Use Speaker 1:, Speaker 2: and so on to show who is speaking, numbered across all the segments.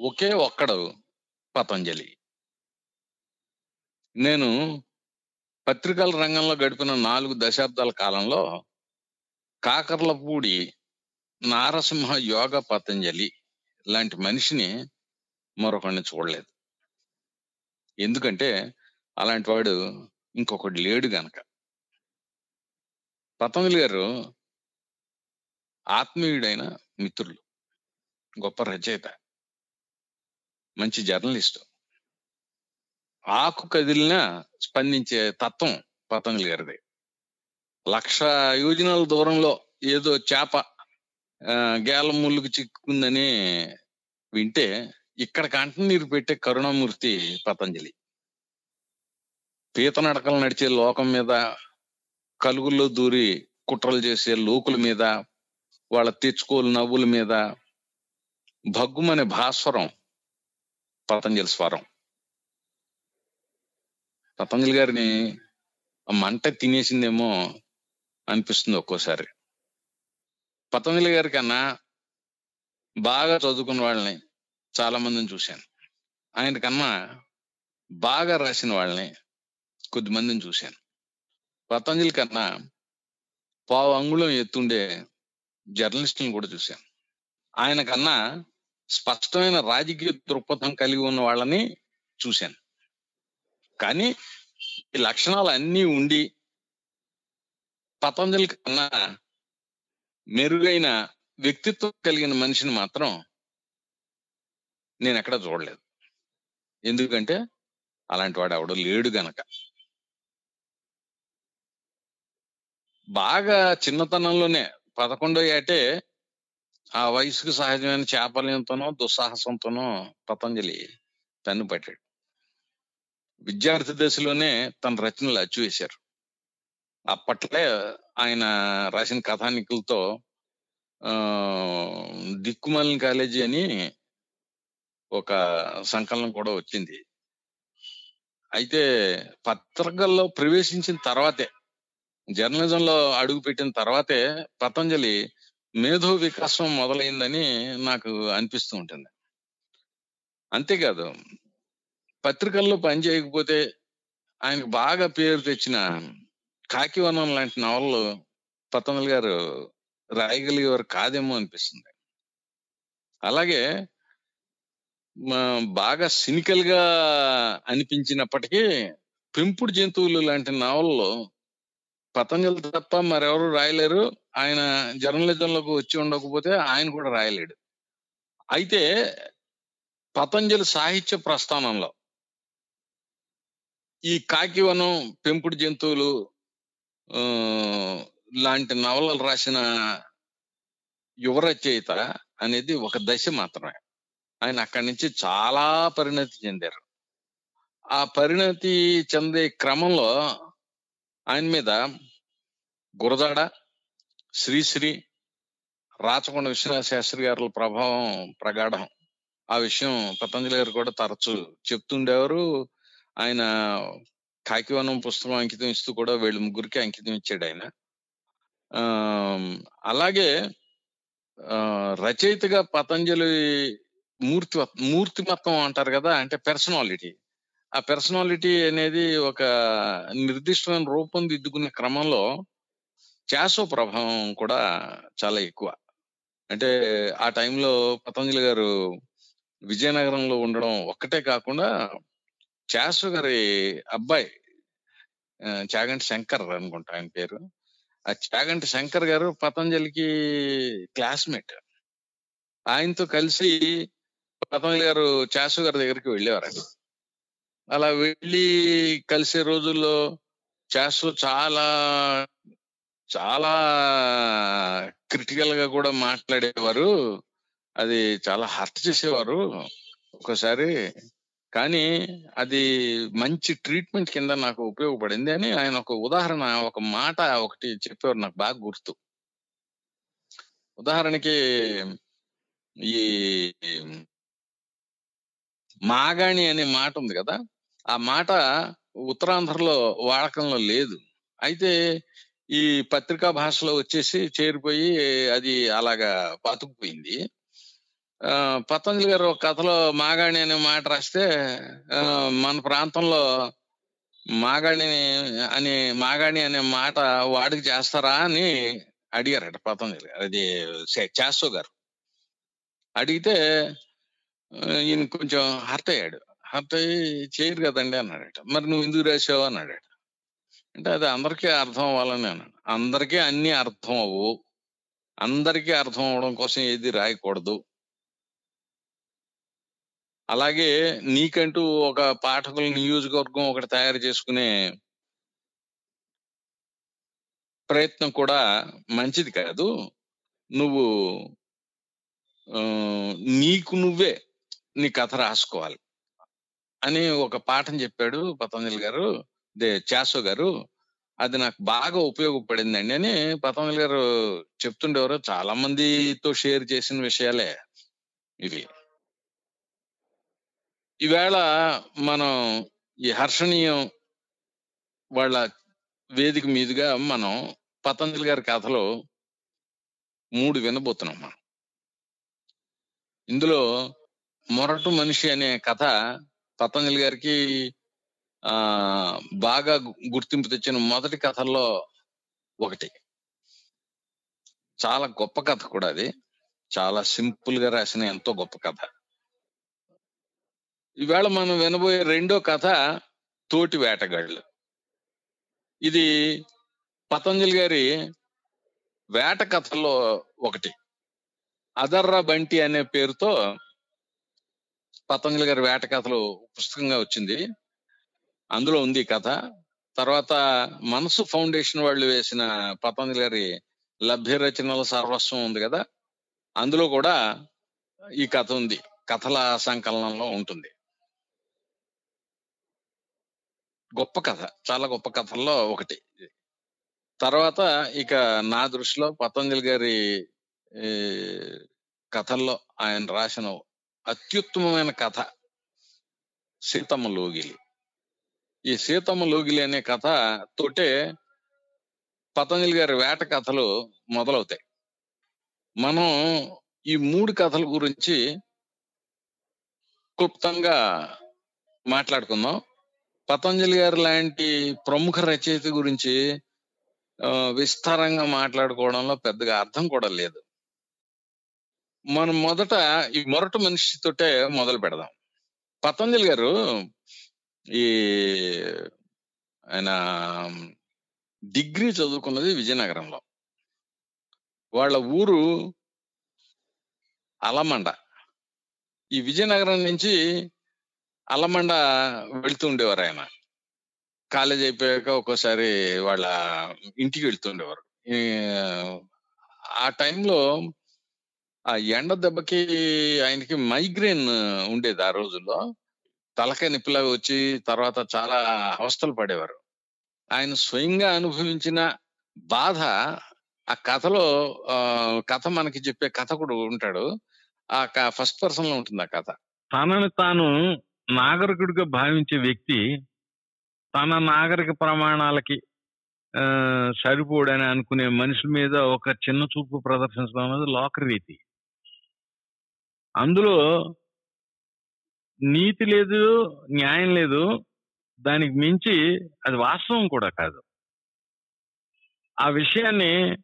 Speaker 1: ఒకే ఒక్కడు పతంజలి. నేను పత్రికల రంగంలో గడిపిన నాలుగు దశాబ్దాల కాలంలో కాకర్లపూడి నారసింహ యోగ పతంజలి లాంటి మనిషిని మరొకడిని చూడలేదు. ఎందుకంటే అలాంటి వాడు ఇంకొకటి లేడు గనక. పతంజలి గారు ఆత్మీయుడైన మిత్రులు గొప్ప రచయిత. మంచి జర్నలిస్ట్. ఆకు కదిలినా స్పందించే తత్వం పతంజలి గారిది. లక్ష యోజనాల దూరంలో ఏదో చేప గేల ముళ్ళుకు చిక్కుందని వింటే ఇక్కడ కంట నీరు పెట్టే కరుణామూర్తి పతంజలి. పీత నడకలు నడిచే లోకం మీద కలుగుల్లో దూరి కుట్రలు చేసే లోకుల మీద వాళ్ళ తెచ్చుకోలు నవ్వుల మీద భగ్గుమనే భాస్వరం పతంజలి స్వరం. పతంజలి గారిని మంట తినేసిందేమో అనిపిస్తుంది ఒక్కోసారి. పతంజలి గారి కన్నా బాగా చదువుకున్న వాళ్ళని చాలా మందిని చూశాను. ఆయన కన్నా బాగా రాసిన వాళ్ళని కొద్ది మందిని చూశాను. పతంజలి కన్నా పావు అంగుళం ఎత్తుండే జర్నలిస్టులను కూడా చూశాను. ఆయన కన్నా స్పష్టమైన రాజకీయ దృక్పథం కలిగి ఉన్న వాళ్ళని చూశాను. కానీ ఈ లక్షణాలు అన్నీ ఉండి పతంజలి కన్నా మెరుగైన వ్యక్తిత్వం కలిగిన మనిషిని మాత్రం నేను ఎక్కడ చూడలేదు. ఎందుకంటే అలాంటి వాడు ఎవడో లేడు గనక. బాగా చిన్నతనంలోనే పదకొండో ఏటే ఆ వయసుకు సహజమైన చేపలంతోనో దుస్సాహసంతోనో పతంజలి తన్ను పట్టాడు. విద్యార్థి దశలోనే తన రచనలు అచ్చువేశారు. అప్పట్లే ఆయన రాసిన కథానికులతో ఆ దిక్కుమాలిన కాలేజీ అని ఒక సంకలనం కూడా వచ్చింది. అయితే పత్రికల్లో ప్రవేశించిన తర్వాతే జర్నలిజంలో అడుగు పెట్టిన తర్వాతే పతంజలి మేధో వికాసం మొదలైందని నాకు అనిపిస్తూ ఉంటుంది. అంతేకాదు పత్రికల్లో పని చేయకపోతే ఆయనకు బాగా పేరు తెచ్చిన కాకివనం లాంటి నవలలు పతంజలి గారు రాయగలిగేవారు కాదేమో అనిపిస్తుంది. అలాగే మా- బాగా సినికల్గా అనిపించినప్పటికీ పెంపుడు జంతువులు లాంటి నవల్లో పతంజలి తప్ప మరెవరు రాయలేరు. ఆయన జర్నలిజంలోకి వచ్చి ఉండకపోతే ఆయన కూడా రాయలేడు. అయితే పతంజలి సాహిత్య ప్రస్థానంలో ఈ కాకివనం పెంపుడు జంతువులు లాంటి నవలలు రాసిన యువ రచయిత అనేది ఒక దశ మాత్రమే. ఆయన అక్కడి నుంచి చాలా పరిణతి చెందారు. ఆ పరిణతి చెందే క్రమంలో ఆయన మీద గురదాడ శ్రీశ్రీ రాచకొండ విశ్వనాథ శాస్త్రి గారుల ప్రభావం ప్రగాఢం. ఆ విషయం పతంజలి గారు కూడా తరచు చెప్తుండేవారు. ఆయన కాకివనం పుస్తకం అంకితం ఇస్తూ కూడా వీళ్ళ ముగ్గురికి అంకితం ఇచ్చాడు ఆయన. అలాగే ఆ రచయితగా పతంజలి మూర్తి మూర్తిమత్వం అంటారు కదా అంటే పర్సనాలిటీ ఆ పర్సనాలిటీ అనేది ఒక నిర్దిష్టమైన రూపం దిద్దుకునే క్రమంలో చాసో ప్రభావం కూడా చాలా ఎక్కువ. అంటే ఆ టైంలో పతంజలి గారు విజయనగరంలో ఉండడం ఒక్కటే కాకుండా చాసు గారి అబ్బాయి చాగంటి శంకర్ అనుకుంటా ఆయన పేరు. ఆ చాగంటి శంకర్ గారు పతంజలికి క్లాస్మేట్ ఆయనతో కలిసి పతంజలి గారు చాసు గారి దగ్గరికి వెళ్ళేవారు అలా వెళ్ళి కలిసే రోజుల్లో చేస్తూ చాలా చాలా క్రిటికల్గా కూడా మాట్లాడేవారు. అది చాలా హర్ట్ చేసేవారు ఒకసారి. కానీ అది మంచి ట్రీట్మెంట్ కింద నాకు ఉపయోగపడింది అని ఆయన ఒక ఉదాహరణ ఒక మాట ఒకటి చెప్పేవారు నాకు బాగా గుర్తు. ఉదాహరణకి ఈ మాగాణి అనే మాట ఉంది కదా? ఆ మాట ఉత్తరాంధ్రలో వాడకంలో లేదు. అయితే ఈ పత్రికా భాషలో వచ్చేసి చేరిపోయి అది అలాగా బతుకుపోయింది. ఆ, పతంజలి గారు ఒక కథలో మాగాణి అనే మాట రాస్తే మన ప్రాంతంలో మాగాణి అని మాగాణి అనే మాట వాడికి చేస్తారా అని అడిగారట పతంజలి గారు. అది చేస్తో గారు. అడిగితే ఈయన కొంచెం హర్ట్ అయ్యాడు. హర్ట్ చేయరు కదండి అన్నాడట. మరి నువ్వు ఎందుకు రాసావు అన్నాడట. అంటే అది అందరికీ అర్థం అవ్వాలని అన్నాడు. అందరికీ అన్ని అర్థం అవ్వు. అందరికీ అర్థం అవ్వడం కోసం ఏది రాయకూడదు. అలాగే నీకంటూ ఒక పాఠకుల నియోజకవర్గం ఒకటి తయారు చేసుకునే ప్రయత్నం కూడా మంచిది కాదు. నువ్వు నీకు నువ్వే నీ కథ రాసుకోవాలి. అని ఒక పాఠం చెప్పాడు పతంజలి గారు దే చాసో గారు. అది నాకు బాగా ఉపయోగపడిందండి అని పతంజలి గారు చెప్తుండేవారు. చాలా మందితో షేర్ చేసిన విషయాలే ఇవి. ఈవేళ మనం ఈ హర్షణీయం వాళ్ళ వేదిక మీదుగా మనం పతంజలి గారి కథలో మూడు వినబోతున్నాం మనం. ఇందులో మొరటు మనిషి అనే కథ పతంజలి గారికి ఆ బాగా గుర్తింపు తెచ్చిన మొదటి కథల్లో ఒకటి. చాలా గొప్ప కథ కూడా అది. చాలా సింపుల్గా రాసిన ఎంతో గొప్ప కథ. ఈవేళ మనం వినబోయే రెండో కథ తోటి వేటగాళ్ళు. ఇది పతంజలి గారి వేట కథల్లో ఒకటి. అదర్రా బంటి అనే పేరుతో పతంజలి గారి వేట కథలు పుస్తకంగా వచ్చింది. అందులో ఉంది ఈ కథ. తర్వాత మనసు ఫౌండేషన్ వాళ్ళు వేసిన పతంజలి గారి లభ్య రచనల సర్వస్వం ఉంది కదా. అందులో కూడా ఈ కథ ఉంది. కథల సంకలనంలో ఉంటుంది. గొప్ప కథ. చాలా గొప్ప కథల్లో ఒకటి. తర్వాత ఇక నా దృష్టిలో పతంజలి గారి కథల్లో ఆయన రాసిన అత్యుత్తమమైన కథ సీతమ్మ లోగిలి. ఈ సీతమ్మ లోగిలి అనే కథ తోటే పతంజలి గారి వేట కథలు మొదలవుతాయి. మనం ఈ మూడు కథల గురించి క్లుప్తంగా మాట్లాడుకుందాం. పతంజలి గారు లాంటి ప్రముఖ రచయిత గురించి విస్తారంగా మాట్లాడుకోవడంలో పెద్దగా అర్థం కూడా లేదు. మనం మొదట ఈ మొరటు మనిషితోటే మొదలు పెడదాం. పతంజలి గారు ఈ ఆయన డిగ్రీ చదువుకున్నది విజయనగరంలో. వాళ్ళ ఊరు అలమండ. ఈ విజయనగరం నుంచి అలమండ వెళ్తూ ఉండేవారు ఆయన. కాలేజ్ అయిపోయాక ఒక్కోసారి వాళ్ళ ఇంటికి వెళ్తూ ఉండేవారు. ఆ టైంలో ఆ ఎండ దెబ్బకి ఆయనకి మైగ్రేన్ ఉండేది ఆ రోజుల్లో. తలకాయ నొప్పిలాగా వచ్చి తర్వాత చాలా అవస్థలు పడేవారు. ఆయన స్వయంగా అనుభవించిన బాధ ఆ కథలో ఆ, కథ మనకి చెప్పే కథ కూడా ఉంటాడు. ఆ ఫస్ట్ పర్సన్లో ఉంటుంది ఆ కథ.
Speaker 2: తనను తాను నాగరికుడిగా భావించే వ్యక్తి తన నాగరిక ప్రమాణాలకి ఆ, సరిపోడని అనుకునే మనిషి మీద ఒక చిన్న చూపు ప్రదర్శించడం అనేది లోకరీతి అందులో నీతి లేదు న్యాయం లేదు దానికి మించి అది వాస్తవం కూడా కాదు. ఆ విషయాన్ని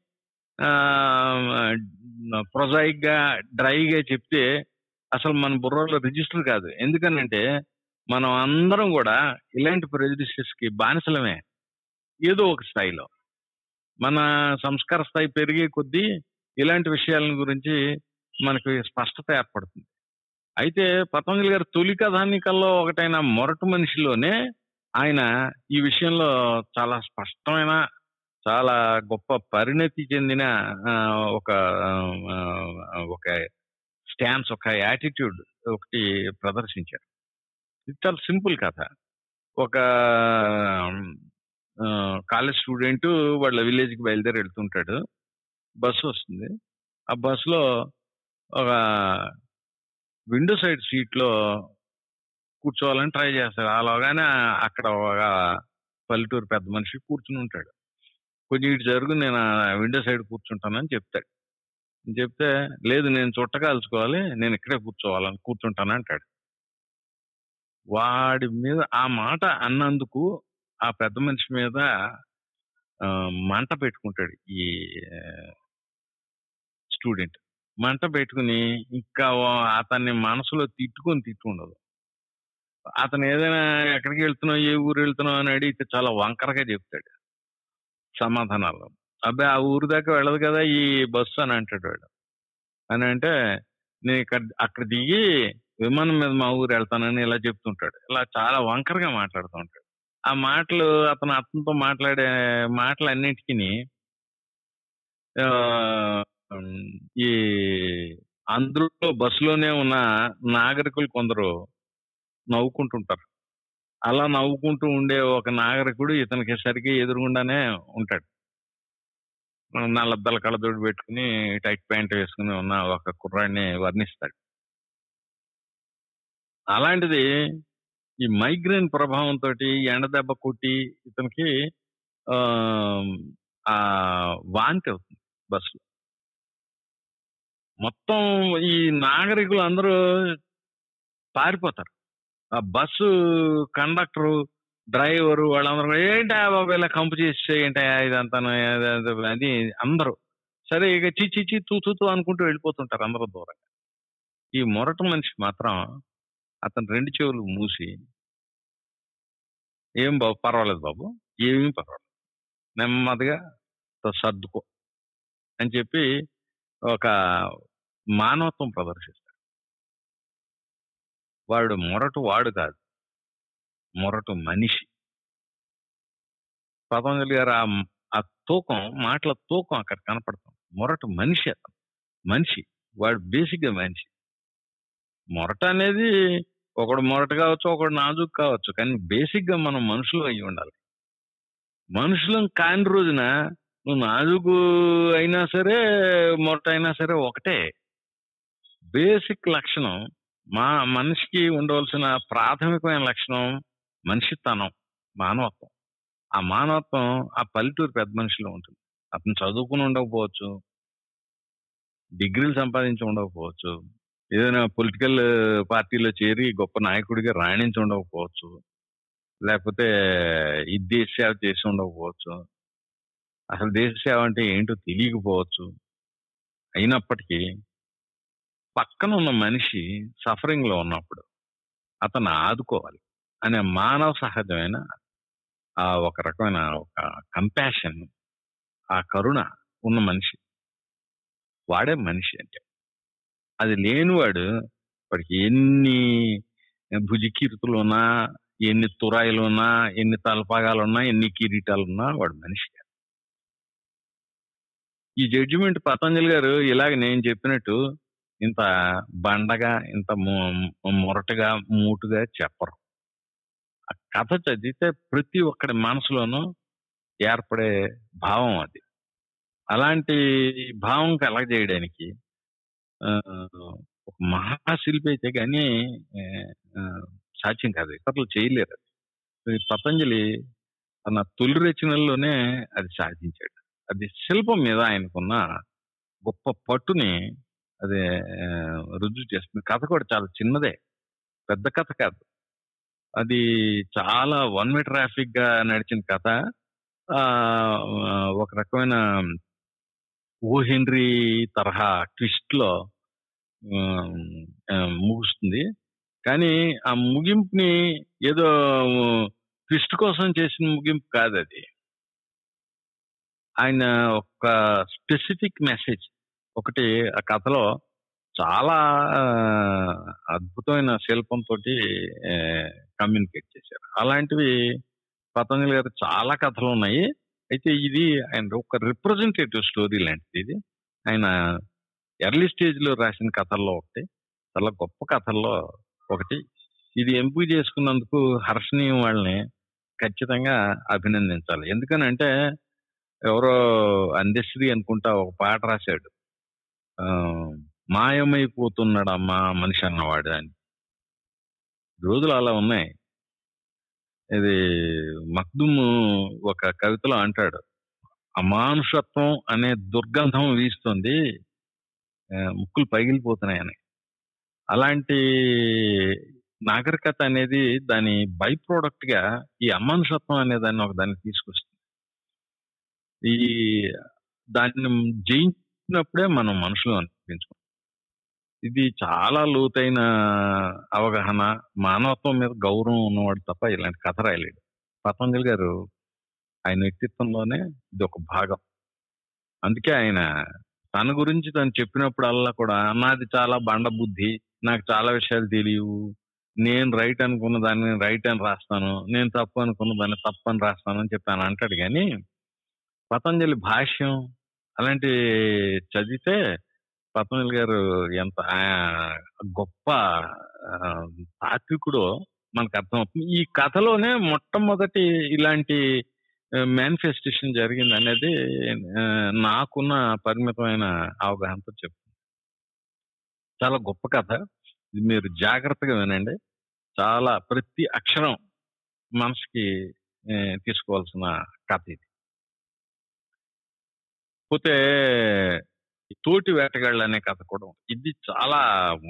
Speaker 2: ప్రొజాయిక్గా డ్రైగా చెప్తే అసలు మన బుర్రలో రిజిస్టర్ కాదు. ఎందుకనంటే మనం అందరం కూడా ఇలాంటి ప్రెజుడిషియస్కి బానిసలమే. ఏదో ఒక స్థాయిలో. మన సంస్కార స్థాయి పెరిగే కొద్దీ ఇలాంటి విషయాల గురించి మనకి స్పష్టత ఏర్పడుతుంది. అయితే పతంజలి గారి తొలి కథానికల్లో ఒకటైన మొరటు మనిషిలోనే ఆయన ఈ విషయంలో చాలా స్పష్టమైన చాలా గొప్ప పరిణతి చెందిన ఒక ఒక స్టాన్స్ ఒక యాటిట్యూడ్ ఒకటి ప్రదర్శించారు. ఇది చాలా సింపుల్ కథ. ఒక కాలేజ్ స్టూడెంట్ వాళ్ళ విలేజ్కి బయలుదేరి వెళ్తుంటాడు. బస్సు వస్తుంది. ఆ బస్సులో ఒక విండో సైడ్ సీట్లో కూర్చోవాలని ట్రై చేస్తాడు. అలాగానే అక్కడ ఒక పల్లెటూరు పెద్ద మనిషి కూర్చుని ఉంటాడు. కొంచెం ఇటు జరుగు నేను విండో సైడ్ కూర్చుంటానని చెప్తాడు. చెప్తే లేదు నేను చుట్టకాల్చుకోవాలి నేను ఇక్కడే కూర్చోవాలని కూర్చుంటాను అంటాడు. వాడి మీద ఆ మాట అన్నందుకు ఆ పెద్ద మనిషి మీద మంట పెట్టుకుంటాడు ఈ స్టూడెంట్. మంట పెట్టుకుని ఇంకా అతన్ని మనసులో తిట్టుకొని తిట్టుకుండదు అతను ఏదైనా ఎక్కడికి వెళ్తున్నావు? ఏ ఊరు వెళ్తున్నావు? అని అడిగితే చాలా వంకరగా చెప్తాడు. సమాధానాలు అబ్బాయి ఆ ఊరు దాకా వెళ్ళదు కదా ఈ బస్సు అని అంటాడు వాడు. అని అంటే నేను ఇక్కడ అక్కడ దిగి విమానం మీద మా ఊరు వెళ్తానని ఇలా చెప్తుంటాడు. ఇలా చాలా వంకరగా మాట్లాడుతూ ఉంటాడు. ఆ మాటలు అతను అతనితో మాట్లాడే మాటలు అన్నిటికీ ఈ అందులో బస్సులోనే ఉన్న నాగరికులు కొందరు నవ్వుకుంటుంటారు. అలా నవ్వుకుంటూ ఉండే ఒక నాగరికుడు ఇతనికి సరిగ్గా ఎదురుగుండానే ఉంటాడు. నల్లద్దల కళ్ళదోడు పెట్టుకుని టైట్ ప్యాంట్ వేసుకుని ఉన్న ఒక కుర్రాడిని వర్ణిస్తాడు. అలాంటిది ఈ మైగ్రేన్ ప్రభావంతో ఎండ దెబ్బ కొట్టి ఇతనికి ఆ, ఆ వాంతి అవుతుంది బస్సులో. మొత్తం ఈ నాగరికులు అందరూ పారిపోతారు. ఆ బస్సు కండక్టరు డ్రైవరు వాళ్ళందరూ ఏంటా బాబు ఇలా కంపు చేసి ఏంటా ఇదంతా అది అందరూ. సరే ఇక చిచ్చి చి తూ తూ అనుకుంటూ వెళ్ళిపోతుంటారు అందరూ దూరంగా. ఈ మొరట మనిషి మాత్రం అతను రెండు చెవులు మూసి ఏం బాబు పర్వాలేదు బాబు ఏమీ పర్వాలేదు నెమ్మదిగా సర్దుకో అని చెప్పి ఒక మానవత్వం ప్రదర్శిస్తాడు. వాడు మొరటు వాడు కాదు. మొరటు మనిషి. పతంజలి గారు ఆ ఆ తూకం మాటల తూకం అక్కడ కనపడుతుంది మొరటు మనిషి అతను. మనిషి. వాడు బేసిక్గా మనిషి. మొరట అనేది ఒకడు మొరట కావచ్చు ఒకడు నాజుకు కావచ్చు కానీ బేసిక్గా మనం మనుషులు అయి ఉండాలి. మనుషులం కాని రోజున నువ్వు నాజుకు అయినా సరే మొరట అయినా సరే ఒకటే. బేసిక్ లక్షణం మా మనిషికి ఉండవలసిన ప్రాథమికమైన లక్షణం మనిషితనం మానవత్వం. ఆ మానవత్వం ఆ పల్లెటూరు పెద్ద మనిషిలో ఉంటుంది. అతను చదువుకుని ఉండకపోవచ్చు డిగ్రీలు సంపాదించి ఉండకపోవచ్చు ఏదైనా పొలిటికల్ పార్టీలో చేరి గొప్ప నాయకుడిగా రాణించి ఉండకపోవచ్చు లేకపోతే ఈ దేశ సేవ చేసి ఉండకపోవచ్చు అసలు దేశ సేవ అంటే ఏంటో తెలియకపోవచ్చు. అయినప్పటికీ పక్కన ఉన్న మనిషి సఫరింగ్లో ఉన్నప్పుడు అతను ఆదుకోవాలి అనే మానవ సహజమైన ఆ ఒక రకమైన ఒక కంపాషన్ ఆ కరుణ ఉన్న మనిషి. వాడే మనిషి అంటే. అది లేనివాడు వాడికి ఎన్ని భుజకీర్తులున్నా ఎన్ని తురాయిలు ఉన్నా ఎన్ని తలపాగాలు ఉన్నా ఎన్ని కిరీటాలు ఉన్నా వాడు మనిషి ఈ జడ్జిమెంట్ పతంజలి గారు ఇలాగ నేను చెప్పినట్టు ఇంత బండగా ఇంత మొరటగా మూటుగా చెప్పరు. ఆ కథ చదివితే ప్రతి ఒక్కడి మనసులోనూ ఏర్పడే భావం అది. అలాంటి భావం కలగజేయడానికి ఒక మహాశిల్పి అయితే కానీ సాధ్యం కాదు. ఇతరులు చేయలేరు అది. పతంజలి తన తొలి రచనల్లోనే అది సాధించాడు. అది శిల్పం మీద ఆయనకున్న గొప్ప పట్టుని అది రుజువు చేస్తుంది. కథ కూడా చాలా చిన్నదే. పెద్ద కథ కాదు. అది చాలా వన్ వే ట్రాఫిక్గా నడిచిన కథ. ఒక రకమైన ఓ హెన్రీ తరహా ట్విస్ట్లో ముగుస్తుంది. కానీ ఆ ముగింపుని ఏదో ట్విస్ట్ కోసం చేసిన ముగింపు కాదు అది ఆయన ఒక స్పెసిఫిక్ మెసేజ్ ఒకటి ఆ కథలో చాలా అద్భుతమైన శిల్పంతో కమ్యూనికేట్ చేశారు. అలాంటివి పతంజలి గారు చాలా కథలు ఉన్నాయి అయితే ఇది ఆయన ఒక రిప్రజెంటేటివ్ స్టోరీ లాంటిది ఇది. ఆయన ఎర్లీ స్టేజ్లో రాసిన కథల్లో ఒకటి చాలా గొప్ప కథల్లో ఒకటి. ఇది ఎంపిక చేసుకున్నందుకు హర్షణీయం వాళ్ళని ఖచ్చితంగా అభినందించాలి. ఎందుకనంటే ఎవరో అందశ్రీ అనుకుంటా ఒక పాట రాశాడు. మాయమైపోతున్నాడమ్మా మనిషి అన్నవాడు అని రోజులు అలా ఉన్నాయి. ఇది మక్దుమ్ ఒక కవితలో అంటాడు అమానుషత్వం అనే దుర్గంధం వీస్తుంది ముక్కులు పగిలిపోతున్నాయని. అలాంటి నాగరికత అనేది దాని బై ప్రోడక్ట్గా ఈ అమానుషత్వం అనే దాన్ని ఒక దాన్ని తీసుకొస్తుంది. ఈ దాన్ని జయించినప్పుడే మనం మనుషులు అనిపించుకుంటాం ఇది చాలా లోతైన అవగాహన మానవత్వం మీద గౌరవం ఉన్నవాడు తప్ప ఇలాంటి కథ రాయలేడు. పతంజలి గారు ఆయన వ్యక్తిత్వంలోనే ఇది ఒక భాగం. అందుకే ఆయన తన గురించి తను చెప్పినప్పుడల్లా కూడా నాది చాలా బండ బుద్ధి నాకు చాలా విషయాలు తెలియవు. నేను రైట్ అనుకున్న దాన్ని రైట్ అని రాస్తాను. నేను తప్పు అనుకున్న దాన్ని తప్పు అని రాస్తాను అని చెప్పి అంటాడు. కానీ పతంజలి భాష్యం అలాంటి చదివితే పద్మనీల్ గారు ఎంత గొప్ప ఆ, తాత్వికుడో మనకు అర్థమవుతుంది. ఈ కథలోనే మొట్టమొదటి ఇలాంటి మేనిఫెస్టేషన్ జరిగింది అనేది నాకున్న పరిమితమైన అవగాహనతో చెప్తుంది. చాలా గొప్ప కథ. మీరు జాగ్రత్తగా వినండి. చాలా ప్రతి అక్షరం మనసుకి తీసుకోవాల్సిన కథ ఇది. పోతే తోటి వేటగాళ్ళు అనే కథ కూడా ఇది చాలా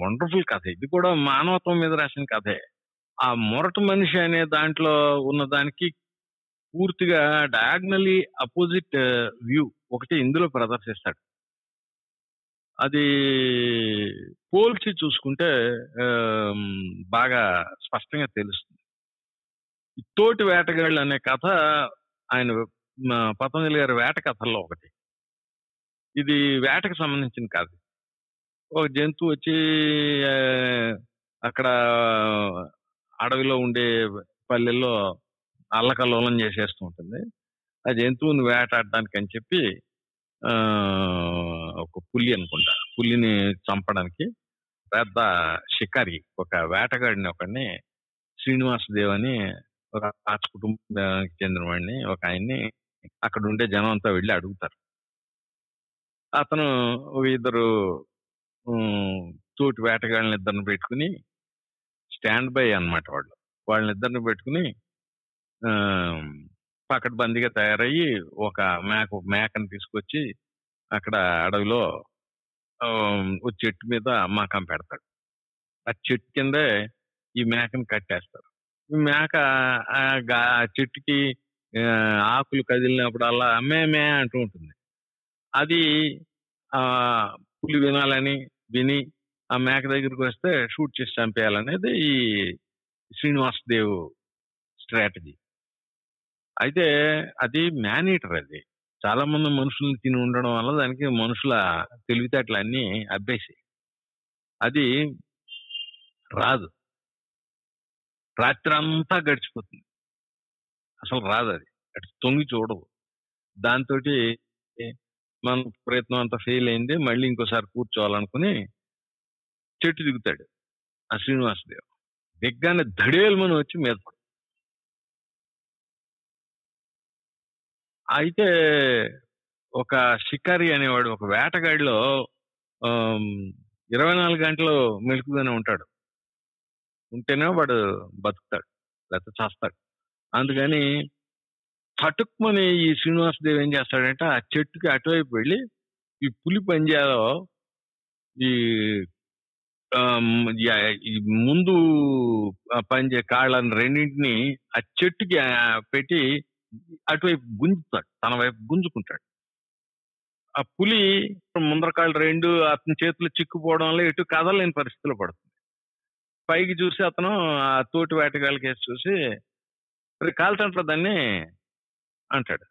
Speaker 2: వండర్ఫుల్ కథ. ఇది కూడా మానవత్వం మీద రాసిన కథే. ఆ మొరటి మనిషి అనే దాంట్లో ఉన్న దానికి పూర్తిగా డయాగ్నలీ అపోజిట్ వ్యూ ఒకటి ఇందులో ప్రదర్శిస్తాడు. అది పోల్చి చూసుకుంటే బాగా స్పష్టంగా తెలుస్తుంది. తోటి వేటగాళ్ళు అనే కథ ఆయన పతంజలి గారి వేట కథల్లో ఒకటి. ఇది వేటకు సంబంధించిన కాదు. ఒక జంతువు వచ్చి అక్కడ అడవిలో ఉండే పల్లెల్లో అల్లకల్లోలం చేసేస్తూ ఉంటుంది. ఆ జంతువుని వేటాడడానికి అని చెప్పి ఆ, ఒక పులి అనుకుంటా. పులిని చంపడానికి పెద్ద షికారి ఒక వేటగాడిని ఒకడిని శ్రీనివాసదేవ్ అని ఒక రాజ కుటుంబానికి చెందిన వాడిని ఒక ఆయన్ని అక్కడ ఉండే జనం అంతా వెళ్ళి అడుగుతారు. అతను ఇద్దరు తోటి వేటగాళ్ళని ఇద్దరిని పెట్టుకుని స్టాండ్ బై అన్నమాట వాళ్ళు. వాళ్ళని ఇద్దరిని పెట్టుకుని ఆ, పకడ్బందీగా తయారయ్యి ఒక మేక మేకను తీసుకొచ్చి అక్కడ అడవిలో చెట్టు మీద మకం పెడతాడు. ఆ చెట్టు కిందే ఈ మేకను కట్టేస్తారు. ఈ మేక ఆ చెట్టుకి ఆకులు కదిలినప్పుడల్లా మే మే అంటూ ఉంటుంది. అది ఆ పులి వినాలని విని ఆ మేక దగ్గరికి వస్తే షూట్ చేసి చంపేయాలనేది ఈ శ్రీనివాస్ దేవ్ స్ట్రాటజీ. అయితే అది మ్యానీటర్ అది. చాలా మంది మనుషుల్ని తిని ఉండడం వల్ల దానికి మనుషుల తెలివితేటలన్నీ అబ్బేసి. అది రాదు. రాత్రి అంతా గడిచిపోతుంది. అసలు రాదు అది. అటు తొంగి చూడదు దాంతో మన ప్రయత్నం అంతా ఫెయిల్ అయింది. మళ్ళీ ఇంకోసారి కూర్చోవాలనుకుని చెట్టు దిగుతాడు. ఆ శ్రీనివాసదేవ్. దిగ్గానే దడేల్మని వచ్చి మీద అయితే ఒక షికారి అనేవాడు ఒక వేటగాడిలో ఇరవై నాలుగు గంటలు మెలుకుగానే ఉంటాడు. ఉంటేనే వాడు బతుకుతాడు. లేకపోతే చేస్తాడు. అందుకని చటుక్కుమని ఈ శ్రీనివాసదేవ్ ఏం చేస్తాడంటే ఆ చెట్టుకి అటువైపు వెళ్ళి ఈ పులి పంజాలో ఈ ముందు పంజే కాళ్ళని రెండింటిని ఆ చెట్టుకి పెట్టి అటువైపు గుంజుతాడు. తన వైపు గుంజుకుంటాడు. ఆ పులి ముందర కాళ్ళు రెండు అతని చేతులు చిక్కుపోవడం వల్ల ఎటు కదలేని పరిస్థితులు పడుతుంది. పైకి చూసి అతను ఆ తోటి వేటగాళ్ళకి వేసి చూసి "రే, దాన్ని. అంటాడు.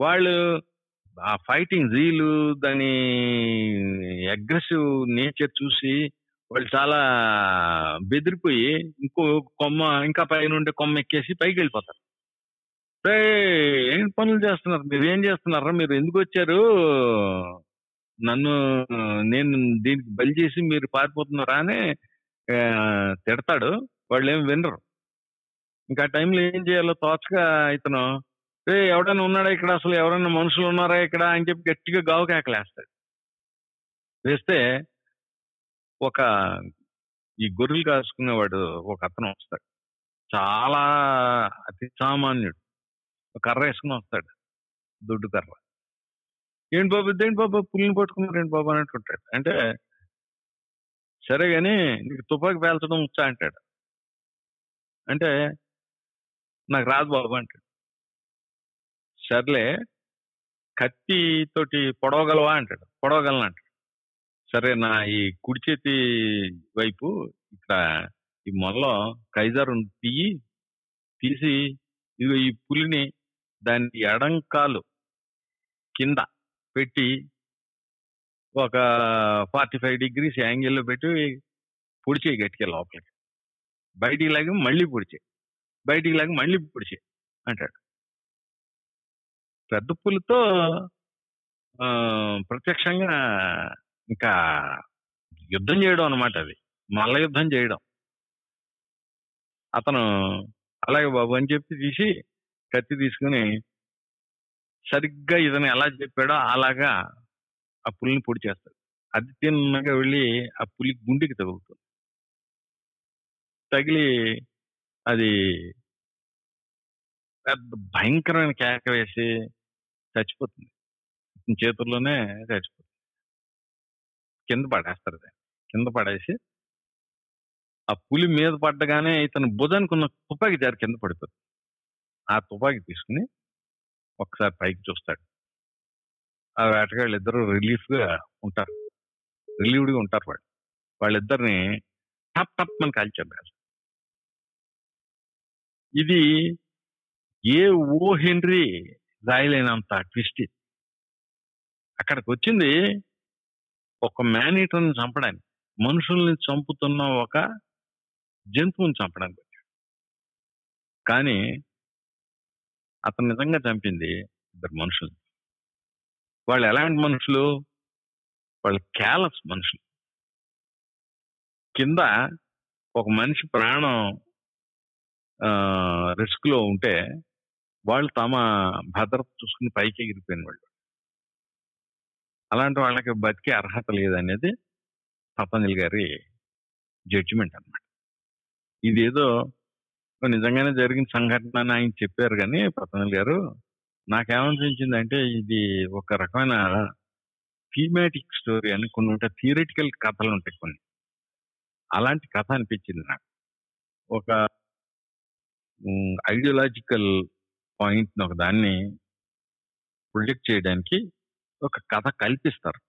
Speaker 2: వాళ్ళు ఆ ఫైటింగ్ జీలు దాని అగ్రెసివ్ నేచర్ చూసి వాళ్ళు చాలా బెదిరిపోయి ఇంకో కొమ్మ ఇంకా పైన ఉండే కొమ్మ ఎక్కేసి పైకి వెళ్ళిపోతారు. ఏం పనులు చేస్తున్నారు? మీరు ఏం చేస్తున్నారా? మీరు ఎందుకు వచ్చారు? నన్ను నేను దీనికి బలి చేసి మీరు పారిపోతున్నారా అని తిడతాడు. వాళ్ళు ఏం వినరు. ఇంకా ఆ టైంలో ఏం చేయాలో తోచగా ఇతను రే ఎవడైనా ఉన్నాడా ఇక్కడ? అసలు ఎవరైనా మనుషులు ఉన్నారా ఇక్కడ? అని చెప్పి గట్టిగా గావు కేకలేస్తాడు. వేస్తే ఒక ఈ గొర్రెలు కాసుకునేవాడు ఒక అతను వస్తాడు. చాలా అతి సామాన్యుడు. ఒక కర్ర వేసుకుని వస్తాడు. దుడ్డు కర్ర. ఏంటి బాబు? ఇదేంటి బాబు? పుల్లిని పట్టుకున్నారు ఏంటి బాబు? అని అంటుంటాడు అంటే సరే కానీ నీకు తుపాకి పేల్చడం వచ్చా? అంటాడు. అంటే నాకు రాదు బాబు అంటాడు. సర్లే కత్తి తోటి పొడవగలవా అంటాడు. పొడవగలను అంటాడు. సరే నా ఈ కుడి చేతి వైపు ఇక్కడ ఈ మొదలో కైజర్ తీయి తీసి ఇదిగో ఈ పులిని దాని ఎడంకాలు కింద పెట్టి ఒక ఫార్టీ ఫైవ్ డిగ్రీస్ యాంగిల్లో పెట్టి పొడిచేయి గట్టిగా లోపలికి. బయటికి లాగి మళ్ళీ పొడిచే బయటికి లాగి మళ్ళీ పొడిచే అంటాడు. పెద్ద పులితో ప్రత్యక్షంగా ఇంకా యుద్ధం చేయడం అనమాట అది. మల్ల యుద్ధం చేయడం. అతను అలాగే బాబు అని చెప్పి తీసి కత్తి తీసుకుని సరిగ్గా ఇతను ఎలా చెప్పాడో అలాగా ఆ పులిని పొడి చేస్తాడు. అది తిన్నగా వెళ్ళి ఆ పులి గుండెకి తగులుతుంది. తగిలి అది పెద్ద భయంకరమైన కేక వేసి చచ్చిపోతుంది. చేతుల్లోనే చచ్చిపోతుంది. కింద పడేస్తారు దాన్ని. కింద పడేసి ఆ పులి మీద పడ్డగానే ఇతను భుజానికి ఉన్న తుపాకి జారి కింద పడిపోతుంది. ఆ తుపాకి తీసుకుని ఒకసారి పైకి చూస్తాడు. ఆ వేటగాళ్ళు ఇద్దరు రిలీఫ్గా ఉంటారు. రిలీవ్డ్గా ఉంటారు వాళ్ళు. వాళ్ళిద్దరిని టప్ టప్ మన కాల్చారు ఇది ఏ ఓ హెన్రీ రాయలేనంత ట్విస్ట్. ఇది. అక్కడికి వచ్చింది ఒక మేనేటర్ని చంపడానికి. మనుషుల్ని చంపుతున్న ఒక జంతువుని చంపడానికి వచ్చాడు. కానీ అతను నిజంగా చంపింది ఇద్దరు మనుషులు. వాళ్ళు ఎలాంటి మనుషులు? వాళ్ళు క్యాలస్ మనుషులు. కింద ఒక మనిషి ప్రాణం రిస్క్లో ఉంటే వాళ్ళు తమ భద్రత చూసుకుని పైకి ఎగిరిపోయిన వాళ్ళు. అలాంటి వాళ్ళకి బతికే అర్హత లేదనేది పతంజలి గారి జడ్జిమెంట్ అన్నమాట. ఇదేదో నిజంగానే జరిగిన సంఘటన అని ఆయన చెప్పారు కానీ పతంజలి గారు నాకేమనిపించిందంటే ఇది ఒక రకమైన థీమాటిక్ స్టోరీ అని కొన్ని ఉంటాయి థియరిటికల్ కథలు ఉంటాయి కొన్ని. అలాంటి కథ అనిపించింది నాకు. ఒక ఐడియోలాజికల్ పాయింట్ ఒక దాన్ని ప్రొజెక్ట్ చేయడానికి ఒక కథ కల్పిస్తారు.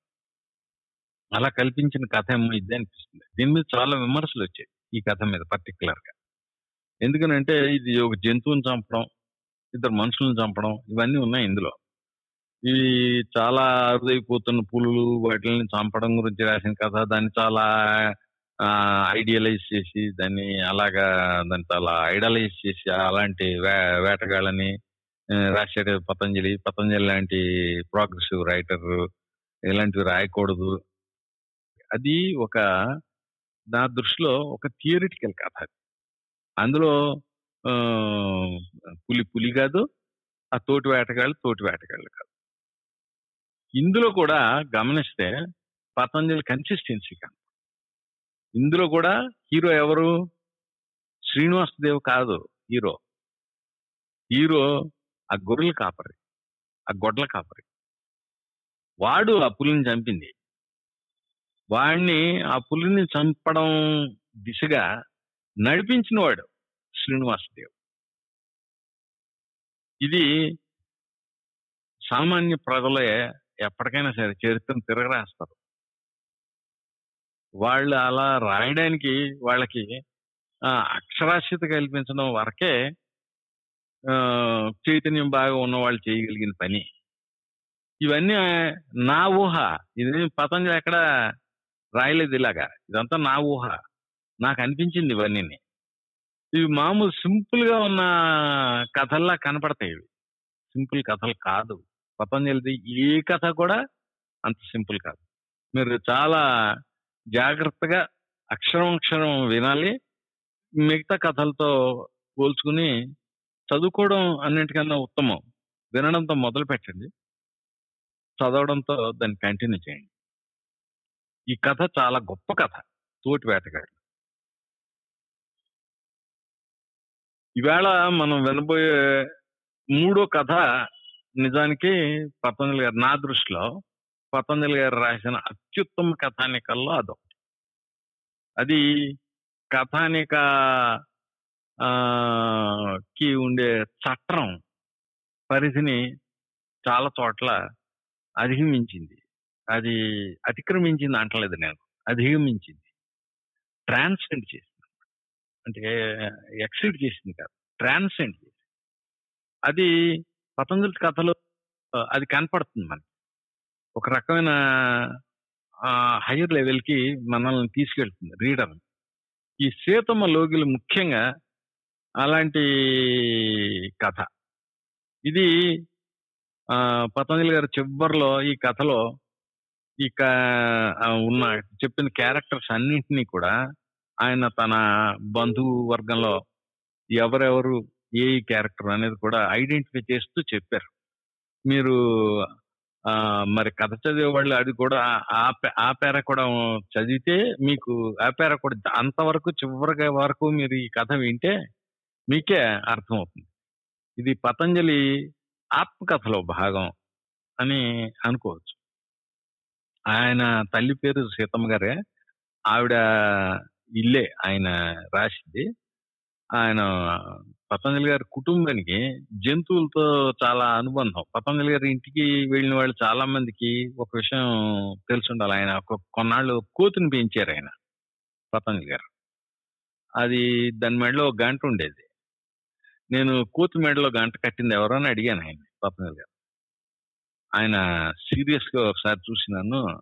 Speaker 2: అలా కల్పించిన కథ ఏమో ఇది అనిపిస్తుంది. దీని మీద చాలా విమర్శలు వచ్చాయి ఈ కథ మీద పర్టికులర్గా ఎందుకనంటే ఇది ఒక జంతువుని చంపడం ఇద్దరు మనుషులను చంపడం ఇవన్నీ ఉన్నాయి ఇందులో. ఇవి చాలా అరుదైపోతున్న పులులు వాటిని చంపడం గురించి రాసిన కథ దాన్ని చాలా ఐడియలైజ్ చేసి దాన్ని అలాగా దాన్ని చాలా ఐడలైజ్ చేసి అలాంటి వే వేటగాళ్ళని రాశాడు పతంజలి పతంజలి లాంటి ప్రోగ్రెసివ్ రైటర్ ఇలాంటివి రాయకూడదు. అది ఒక నా దృష్టిలో ఒక థియరిటికల్ కథ అందులో పులి పులి కాదు ఆ తోటి వేటగాళ్ళు తోటి వేటగాళ్ళు కాదు. ఇందులో కూడా గమనిస్తే పతంజలి కన్సిస్టెన్సీ కాదు. ఇందులో కూడా హీరో ఎవరు? శ్రీనివాస్ దేవ్ కాదు హీరో. హీరో ఆ గొర్రెల కాపరి ఆ గొడ్ల కాపరి. వాడు ఆ పులిని చంపింది. వాడిని ఆ పులిని చంపడం దిశగా నడిపించిన వాడు శ్రీనివాసదేవ్ ఇది సామాన్య ప్రజలే ఎప్పటికైనా సరే చరిత్రను తిరగరాస్తారు. వాళ్ళు అలా రాయడానికి వాళ్ళకి అక్షరాస్యత కల్పించడం వరకే చైతన్యం బాగా ఉన్న వాళ్ళు చేయగలిగిన పని. ఇవన్నీ నా ఊహ. ఇది పతంజలి ఎక్కడ రాయలేదు ఇలాగా. ఇదంతా నా ఊహ. నాకు అనిపించింది ఇవన్నీ ఇవి మామూలు సింపుల్గా ఉన్న కథల్లా కనపడతాయి ఇవి. సింపుల్ కథలు కాదు. పతంజలిది ఏ కథ కూడా అంత సింపుల్ కాదు. మీరు చాలా జాగ్రత్తగా అక్షరం అక్షరం వినాలి. మిగతా కథలతో పోల్చుకుని చదువుకోవడం అన్నింటికన్నా ఉత్తమం. వినడంతో మొదలు పెట్టండి. చదవడంతో దాన్ని కంటిన్యూ చేయండి. ఈ కథ చాలా గొప్ప కథ. తోటి వేటగాడు ఈవేళ మనం వినబోయే మూడో కథ నిజానికి పతంజలి గారు నా దృష్టిలో పతంజలి గారు రాసిన అత్యుత్తమ కథానికల్లో అదొకటి. అది కథానిక కి ఉండే చట్టం పరిధిని చాలా చోట్ల అధిగమించింది. అది అతిక్రమించింది అంటలేదు నేను. అధిగమించింది. ట్రాన్సెండ్ చేసింది. అంటే ఎక్సీడ్ చేసింది కాదు. ట్రాన్సెండ్ చేసింది. అది పతంజలి కథలో అది కనపడుతుంది మనకి. ఒక రకమైన హైయర్ లెవెల్కి మనల్ని తీసుకెళ్తుంది రీడర్ ఈ సీతమ్మ లోగిలు ముఖ్యంగా అలాంటి కథ. ఇది పతంజలి గారు చివరిలో ఈ కథలో ఈ క- ఉన్న చెప్పిన క్యారెక్టర్స్ అన్నింటినీ కూడా ఆయన తన బంధువు వర్గంలో ఎవరెవరు ఏ క్యారెక్టర్ అనేది కూడా ఐడెంటిఫై చేస్తూ చెప్పారు. మీరు మరి కథ చదివే వాళ్ళు అది కూడా ఆ- ఆ పే- ఆ పేర కూడా చదివితే మీకు ఆ పేర కూడా అంతవరకు చివరి వరకు మీరు ఈ కథ వింటే మీకే అర్థమవుతుంది. ఇది పతంజలి ఆత్మకథలో భాగం అని అనుకోవచ్చు. ఆయన తల్లి పేరు సీతమ్మ గారే. ఆవిడ ఇల్లే ఆయన రాసింది. ఆయన పతంజలి గారి కుటుంబానికి జంతువులతో చాలా అనుబంధం. పతంజలి గారి ఇంటికి వెళ్ళిన వాళ్ళు చాలా మందికి ఒక విషయం తెలిసి ఉండాలి ఆయన కొన్నాళ్ళు కోతిని పెంచారు ఆయన పతంజలి గారు. అది దాని మెడలో ఒక గంట ఉండేది. నేను కోతి మెడలో గంట కట్టింది ఎవరో అని అడిగాను ఆయన పతంజలి గారు. ఆయన సీరియస్గా ఒకసారి చూసి నన్ను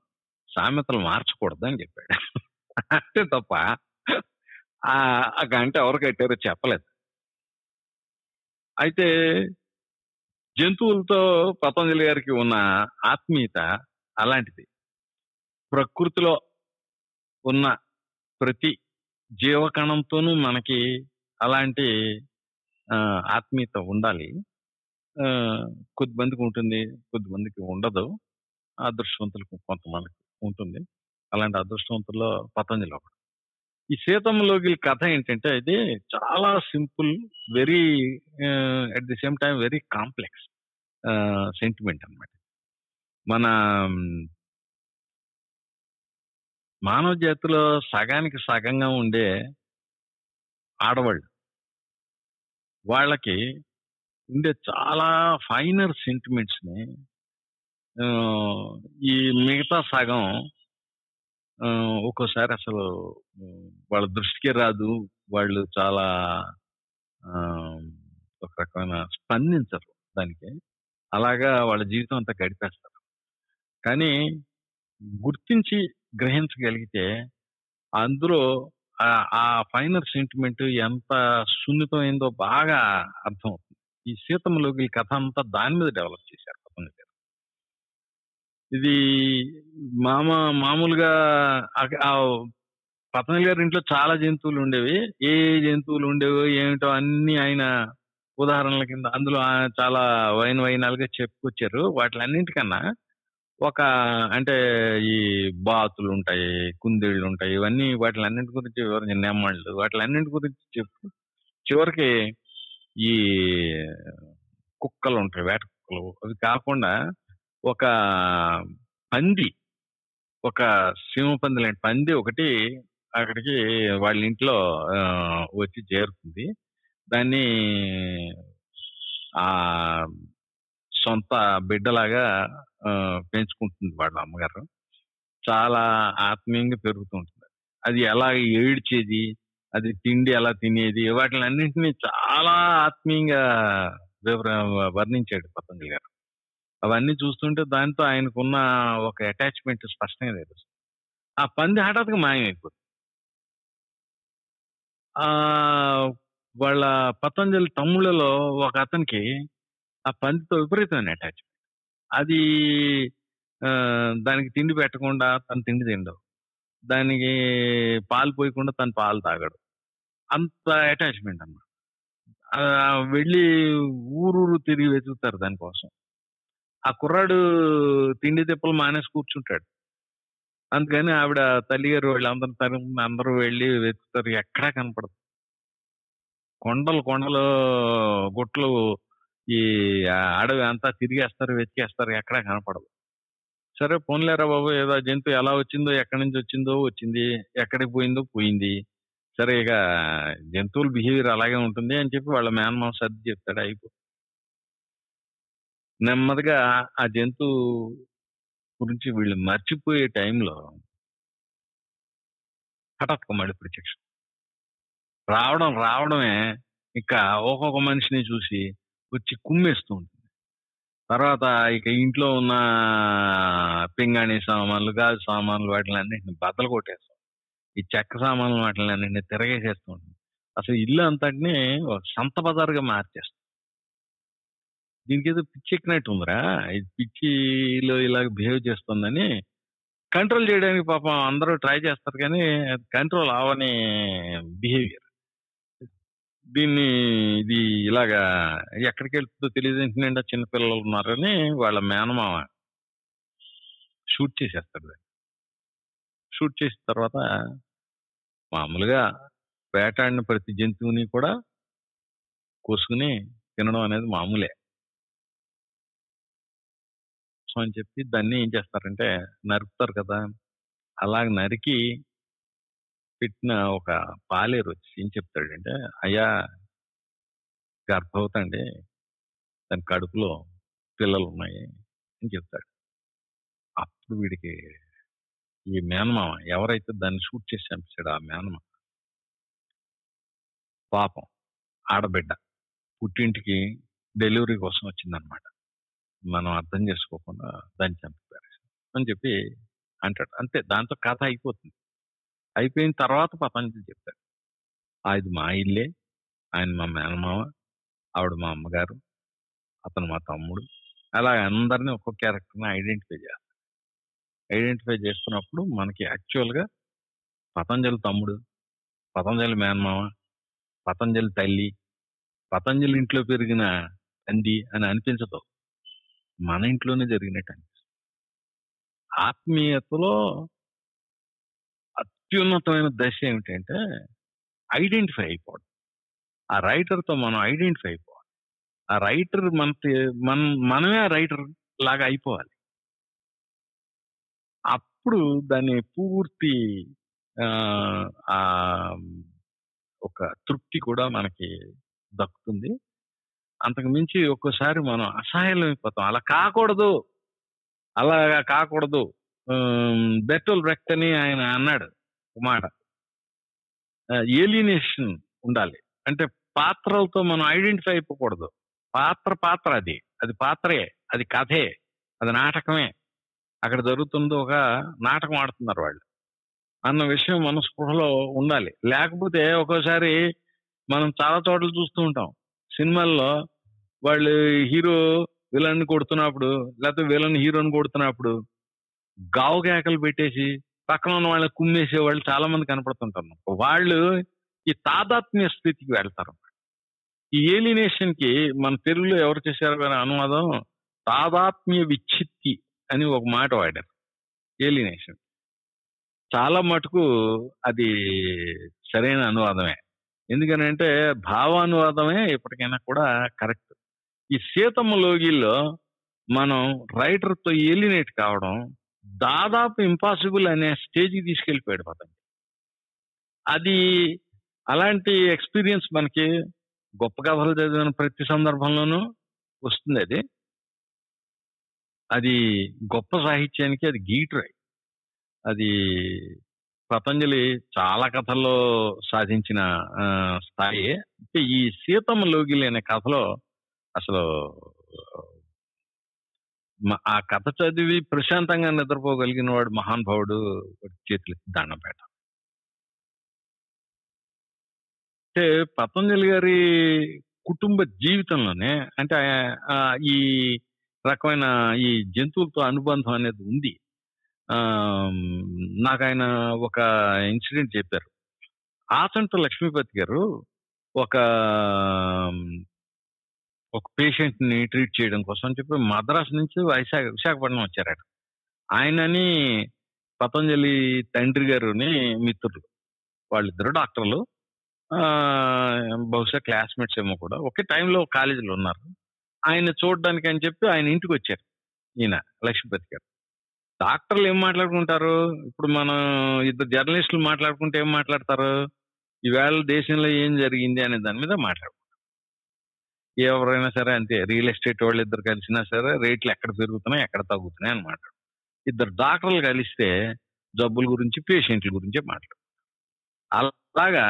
Speaker 2: సామెతలు మార్చకూడదు అని చెప్పాడు. అంటే తప్ప ఆ గంట ఎవరు కట్టారో చెప్పలేదు. అయితే జంతువులతో పతంజలి గారికి ఉన్న ఆత్మీయత అలాంటిది. ప్రకృతిలో ఉన్న ప్రతి జీవకణంతోనూ మనకి అలాంటి ఆత్మీయత ఉండాలి. కొద్దిమందికి ఉంటుంది కొద్దిమందికి ఉండదు. అదృష్టవంతులకు కొంతమందికి ఉంటుంది. అలాంటి అదృష్టవంతుల్లో పతంజలి ఒకటి ఈ సీతమ్మలోకి కథ ఏంటంటే ఇది చాలా simple very at the same time very complex sentiment అనమాట మన మానవ జాతిలో సగానికి సగంగా ఉండే ఆడవాళ్ళు వాళ్ళకి ఉండే చాలా ఫైనర్ సెంటిమెంట్స్ని ఈ మిగతా సగం ఒక్కోసారి అసలు వాళ్ళ దృష్టికే రాదు. వాళ్ళు చాలా ఒక రకమైన స్పందించరు దానికి. అలాగా వాళ్ళ జీవితం అంతా గడిపేస్తారు. కానీ గుర్తించి గ్రహించగలిగితే అందులో ఆ- ఫైనర్ సెంటిమెంట్ ఎంత సున్నితమైందో బాగా అర్థమవుతుంది. ఈ సీతమ్మలోకి ఈ కథ అంతా దాని మీద డెవలప్ చేశారు పతంజలి గారు. ఇది మామ మామూలుగా ఆ- పతంజలి గారి ఇంట్లో చాలా జంతువులు ఉండేవి. ఏ జంతువులు ఉండేవో ఏమిటో అన్ని ఆయన ఉదాహరణల కింద అందులో చాలా వైన్ వైనాలుగా చెప్పుకొచ్చారు. వాటిలన్నింటికన్నా ఒక అంటే ఈ బాతులు ఉంటాయి కుందేళ్ళు ఉంటాయి ఇవన్నీ వాటిలన్నింటి గురించి వివరించి నెమ్మళ్ళు వాటిలన్నింటి గురించి చెప్పు. చివరికి ఈ కుక్కలు ఉంటాయి వేట కుక్కలు. అవి కాకుండా ఒక పంది ఒక సింహ పంది లాంటి పంది ఒకటి అక్కడికి వాళ్ళ ఇంట్లో వచ్చి చేరుతుంది దాన్ని ఆ సొంత బిడ్డలాగా పెంచుకుంటుంది వాళ్ళ అమ్మగారు. చాలా ఆత్మీయంగా పెరుగుతూ ఉంటుంది. అది ఎలా ఏడ్చేది అది తిండి ఎలా తినేది వాటిని అన్నింటినీ చాలా ఆత్మీయంగా వివర వర్ణించాడు పతంజలి గారు. అవన్నీ చూస్తుంటే దాంతో ఆయనకున్న ఒక అటాచ్మెంట్ స్పష్టంగా తెలుస్తుంది. ఆ పంది హఠాత్తుగా మాయమైపోతుంది. ఆ వాళ్ళ పతంజలి తమ్ముళ్ళలో ఒక అతనికి ఆ పందితో విపరీతమైన అటాచ్మెంట్. అది దానికి తిండి పెట్టకుండా తను తిండి తిండవు. దానికి పాలు పోయకుండా తను పాలు తాగడు. అంత అటాచ్మెంట్ అన్నమాట. వెళ్ళి ఊరూరు తిరిగి వెతుకుతారు దానికోసం. ఆ కుర్రాడు తిండి తిప్పలు మానేసి కూర్చుంటాడు. అందుకని ఆవిడ తల్లిగారు వాళ్ళందరూ తరుము అందరూ వెళ్ళి వెతుకుతారు. ఎక్కడా కనపడదు. కొండలు కొండలు గుట్లు ఈ అడవి అంతా తిరిగేస్తారు వెతికేస్తారు ఎక్కడా కనపడదు. సరే పోన్లేరా బాబు ఏదో జంతువు ఎలా వచ్చిందో ఎక్కడి నుంచి వచ్చిందో వచ్చింది ఎక్కడికి పోయిందో పోయింది. సరే ఇక జంతువుల బిహేవియర్ అలాగే ఉంటుంది అని చెప్పి వాళ్ళ మేనమామ సర్ది చెప్తాడు అయిపో. నెమ్మదిగా ఆ జంతువు గురించి వీళ్ళు మర్చిపోయే టైంలో హఠాత్తుగా మళ్ళీ ప్రత్యక్షం. రావడం రావడమే ఇంకా ఒక్కొక్క మనిషిని చూసి వచ్చి కుమ్మేస్తూ ఉంటుంది. తర్వాత ఇక ఇంట్లో ఉన్న పింగాణి సామాన్లు గాజు సామాన్లు వాటిని అన్నింటిని బద్దలు కొట్టేస్తాం ఈ చెక్క సామాన్లు వాటిని అన్నింటిని తిరగేసేస్తూ ఉంటుంది. అసలు ఇల్లు అంతటిని సంత బజార్గా మార్చేస్తాం దీనికి ఏదో పిచ్చి ఎక్కినట్టు ఉందిరా ఇది పిచ్చిలో ఇలా బిహేవ్ చేస్తుందని కంట్రోల్ చేయడానికి పాపం అందరూ ట్రై చేస్తారు కానీ కంట్రోల్ అవని బిహేవియర్. దీన్ని ఇది ఇలాగా ఎక్కడికి వెళ్తుందో తెలియదు ఏంటంటే నిండా చిన్నపిల్లలు ఉన్నారని వాళ్ళ మేనమామ షూట్ చేసేస్తాడు షూట్ చేసిన తర్వాత మామూలుగా వేటాడిన ప్రతి జంతువుని కూడా కోసుకుని తినడం అనేది మామూలే. సో అని చెప్పి దాన్ని ఏం చేస్తారంటే నరుకుతారు కదా. అలా నరికి పెట్టిన ఒక పాలేరు వచ్చి ఏం చెప్తాడంటే అయ్యా గర్భవతి అండి దాని కడుపులో పిల్లలు ఉన్నాయి అని చెప్తాడు. అప్పుడు వీడికి ఈ మేనమామ ఎవరైతే దాన్ని షూట్ చేసి చంపించాడు ఆ మేనమామ పాపం ఆడబిడ్డ పుట్టింటికి డెలివరీ కోసం వచ్చిందనమాట. మనం అర్థం చేసుకోకుండా దాన్ని చంపారు అని చెప్పి అంటాడు. అంతే దాంతో కథ అయిపోతుంది. అయిపోయిన తర్వాత పతంజలి చెప్తాడు. "ఆ, ఇది మా ఇల్లే ఆయన మా మేనమామ ఆవిడ మా అమ్మగారు అతను మా తమ్ముడు. అలా అందరినీ ఒక్కొక్క క్యారెక్టర్ని ఐడెంటిఫై చేస్తారు ఐడెంటిఫై చేస్తున్నప్పుడు మనకి యాక్చువల్గా పతంజలి తమ్ముడు పతంజలి మేనమామ పతంజలి తల్లి పతంజలి ఇంట్లో పెరిగిన తండ్రి అని అనిపించదు. మన ఇంట్లోనే జరిగినట్టు ఆత్మీయతలో అత్యున్నతమైన దశ ఏమిటంటే ఐడెంటిఫై అయిపోవడం. ఆ రైటర్తో మనం ఐడెంటిఫై అయిపోవాలి. ఆ రైటర్ మన మన మనమే ఆ రైటర్ లాగా అయిపోవాలి. అప్పుడు దాన్ని పూర్తి ఒక తృప్తి కూడా మనకి దక్కుతుంది. అంతకు మించి ఒక్కోసారి మనం అసహాయం అలా కాకూడదు. అలా కాకూడదు. బెటోల్ బ్రెక్ట్ అని ఆయన అన్నాడు మాట. ఏలినేషన్ ఉండాలి. అంటే పాత్రలతో మనం ఐడెంటిఫై అయిపోకూడదు. పాత్ర పాత్ర అది. అది పాత్రే అది కథే. అది నాటకమే. అక్కడ జరుగుతుంది ఒక నాటకం ఆడుతున్నారు వాళ్ళు. అన్న విషయం మన స్పృహలో ఉండాలి. లేకపోతే ఒక్కోసారి మనం చాలా చోట్ల చూస్తూ ఉంటాం. సినిమాల్లో వాళ్ళు హీరో విలన్ కొడుతున్నప్పుడు లేకపోతే విలన్ హీరోని కొడుతున్నప్పుడు గావు కేకలు పెట్టేసి పక్కన ఉన్న వాళ్ళని కుమ్మేసే వాళ్ళు చాలా మంది కనపడుతుంటారు. వాళ్ళు ఈ తాదాత్మ్య స్థితికి వెళ్తారు. ఈ ఏలినేషన్కి మన తెలుగులో ఎవరు చేశారు కానీ అనువాదం తాదాత్మ్య విచ్ఛిత్తి అని ఒక మాట వాడారు. ఏలినేషన్ చాలా మటుకు అది సరైన అనువాదమే. ఎందుకనంటే భావానువాదమే ఎప్పటికైనా కూడా కరెక్ట్. ఈ సీతమ్మ లోగిల్లో మనం రైటర్తో ఎలినేట్ కావడం దాదాపు ఇంపాసిబుల్ అనే స్టేజ్కి తీసుకెళ్ళిపోయాడు పదండి అది అలాంటి ఎక్స్పీరియన్స్ మనకి గొప్ప కథలు చదివిన ప్రతి సందర్భంలోనూ వస్తుంది అది. అది గొప్ప సాహిత్యానికి అది గీటురాయి. అది పతంజలి చాలా కథల్లో సాధించిన స్థాయి. అంటే ఈ సీతమ్మ లోగిలి అనే కథలో అసలు ఆ కథ చదివి ప్రశాంతంగా నిద్రపోగలిగిన వాడు మహానుభావుడు వాడి చేతులు అంటే పతంజలి గారి కుటుంబ జీవితంలోనే అంటే ఈ రకమైన ఈ జంతువులతో అనుబంధం అనేది ఉంది. నాకు ఆయన ఒక ఇన్సిడెంట్ చెప్పారు. ఆచంట లక్ష్మీపతి గారు ఒక ఒక పేషెంట్ని ట్రీట్ చేయడం కోసం అని చెప్పి మద్రాసు నుంచి వైశాఖ విశాఖపట్నం వచ్చారట. ఆయనని పతంజలి తండ్రి గారుని మిత్రులు. వాళ్ళిద్దరు డాక్టర్లు. బహుశా క్లాస్మేట్స్ ఏమో కూడా. ఒకే టైంలో కాలేజీలో ఉన్నారు. ఆయన చూడడానికి అని చెప్పి ఆయన ఇంటికి వచ్చారు ఈయన లక్ష్మీపతి గారు. డాక్టర్లు ఏం మాట్లాడుకుంటారు? ఇప్పుడు మనం ఇద్దరు జర్నలిస్టులు మాట్లాడుకుంటే ఏం మాట్లాడతారు? ఈవేళ దేశంలో ఏం జరిగింది అనే దాని మీద మాట్లాడుకుంటారు ఎవరైనా సరే అంతే రియల్ ఎస్టేట్ వాళ్ళు ఇద్దరు కలిసినా సరే రేట్లు ఎక్కడ పెరుగుతున్నాయి ఎక్కడ తగ్గుతున్నాయి అని మాట్లాడు ఇద్దరు డాక్టర్లు కలిస్తే జబ్బుల గురించి పేషెంట్ల గురించి మాట్లాడు అలాగా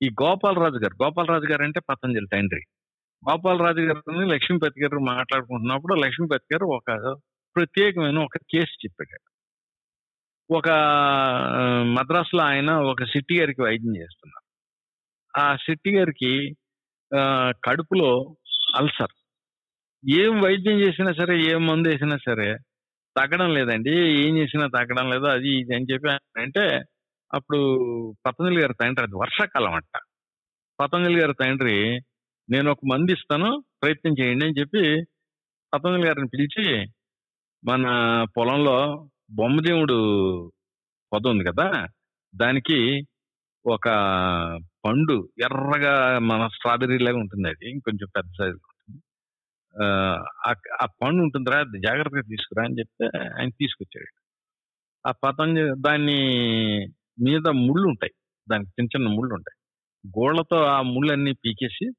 Speaker 2: ఈ గోపాలరాజు గారు గోపాలరాజు గారు అంటే పతంజలి తండ్రి. గోపాలరాజు గారిని లక్ష్మీపతి గారు మాట్లాడుకుంటున్నప్పుడు లక్ష్మీపతి గారు ఒక ప్రత్యేకమైన ఒక కేసు చెప్పాడు. ఒక మద్రాసులో ఆయన ఒక సిట్టి గారికి వైద్యం చేస్తున్నారు. ఆ సిట్టి గారికి కడుపులో అల్సర్. ఏం వైద్యం చేసినా సరే ఏం మందు వేసినా సరే తగ్గడం లేదండి. ఏం చేసినా తగ్గడం లేదు అది ఇది అని చెప్పి అంటే అప్పుడు పతంజలి గారి తండ్రి అది వర్షాకాలం అంట. పతంజలి గారి తండ్రి నేను ఒక మంది ఇస్తాను ప్రయత్నం చేయండి అని చెప్పి పతంజలి గారిని పిలిచి మన పొలంలో బొమ్మదేవుడు పొద ఉంది కదా దానికి ఒక పండు ఎర్రగా మన స్ట్రాబెర్రీ లాగా ఉంటుంది అది ఇంకొంచెం పెద్ద సైజు ఉంటుంది. ఆ, పండు ఉంటుందిరా జాగ్రత్తగా తీసుకురా అని చెప్తే ఆయన తీసుకొచ్చాడు. ఆ పతంజలి దాన్ని మీద ముళ్ళు ఉంటాయి దానికి చిన్న చిన్న ముళ్ళు ఉంటాయి. గోళ్ళతో ఆ ముళ్ళన్నీ పీకేసి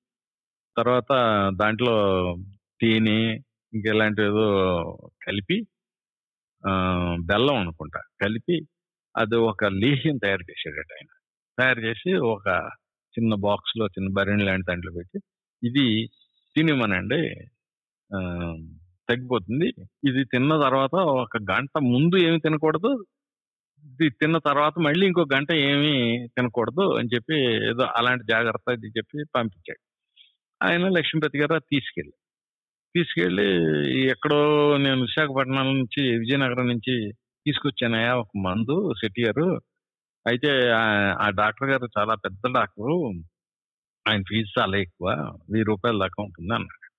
Speaker 2: తర్వాత దాంట్లో తేనె ఇంకెలాంటి ఏదో కలిపి బెల్లం అనుకుంటా. కలిపి అది ఒక లీహ్యం తయారు చేసేటట్టు ఆయన. తయారు చేసి ఒక చిన్న బాక్స్లో చిన్న బరిణి లాంటి దాంట్లో పెట్టి ఇది తినిమనండి తగ్గిపోతుంది. ఇది తిన్న తర్వాత ఒక గంట ముందు ఏమి తినకూడదు. ఇది తిన్న తర్వాత మళ్ళీ ఇంకో గంట ఏమి తినకూడదు అని చెప్పి ఏదో అలాంటి జాగ్రత్త ఇది చెప్పి పంపించాడు. ఆయన లక్ష్మీపతి గారు తీసుకెళ్ళి తీసుకెళ్ళి ఎక్కడో నేను విశాఖపట్నం నుంచి విజయనగరం నుంచి తీసుకొచ్చానయా ఒక మందు శెట్టి గారు. అయితే ఆ- డాక్టర్ గారు చాలా పెద్ద డాక్టరు. ఆయన ఫీజు చాలా ఎక్కువ. వెయ్యి రూపాయల దాకా ఉంటుంది అన్నాడు.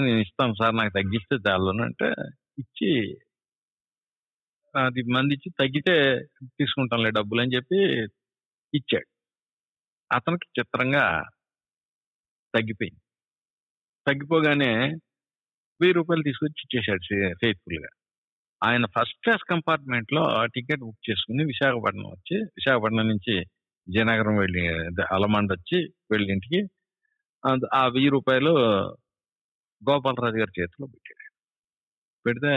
Speaker 2: నేను ఇస్తాను సార్ నాకు తగ్గిస్తే చాలు అంటే ఇచ్చి అది మంది ఇచ్చి తగ్గితే తీసుకుంటానులే డబ్బులు అని చెప్పి ఇచ్చాడు. అతనికి చిత్రంగా తగ్గిపోయింది. తగ్గిపోగానే వెయ్యి రూపాయలు తీసుకొచ్చి ఇచ్చేశాడు ఫెయిత్ఫుల్గా ఆయన ఫస్ట్ క్లాస్ కంపార్ట్మెంట్లో టికెట్ బుక్ చేసుకుని విశాఖపట్నం వచ్చి విశాఖపట్నం నుంచి విజయనగరం వెళ్ళి అలమండ్ వచ్చి వెళ్ళి ఇంటికి ఆ వెయ్యి రూపాయలు గోపాలరాజు గారి చేతిలో పెట్టాడు. పెడితే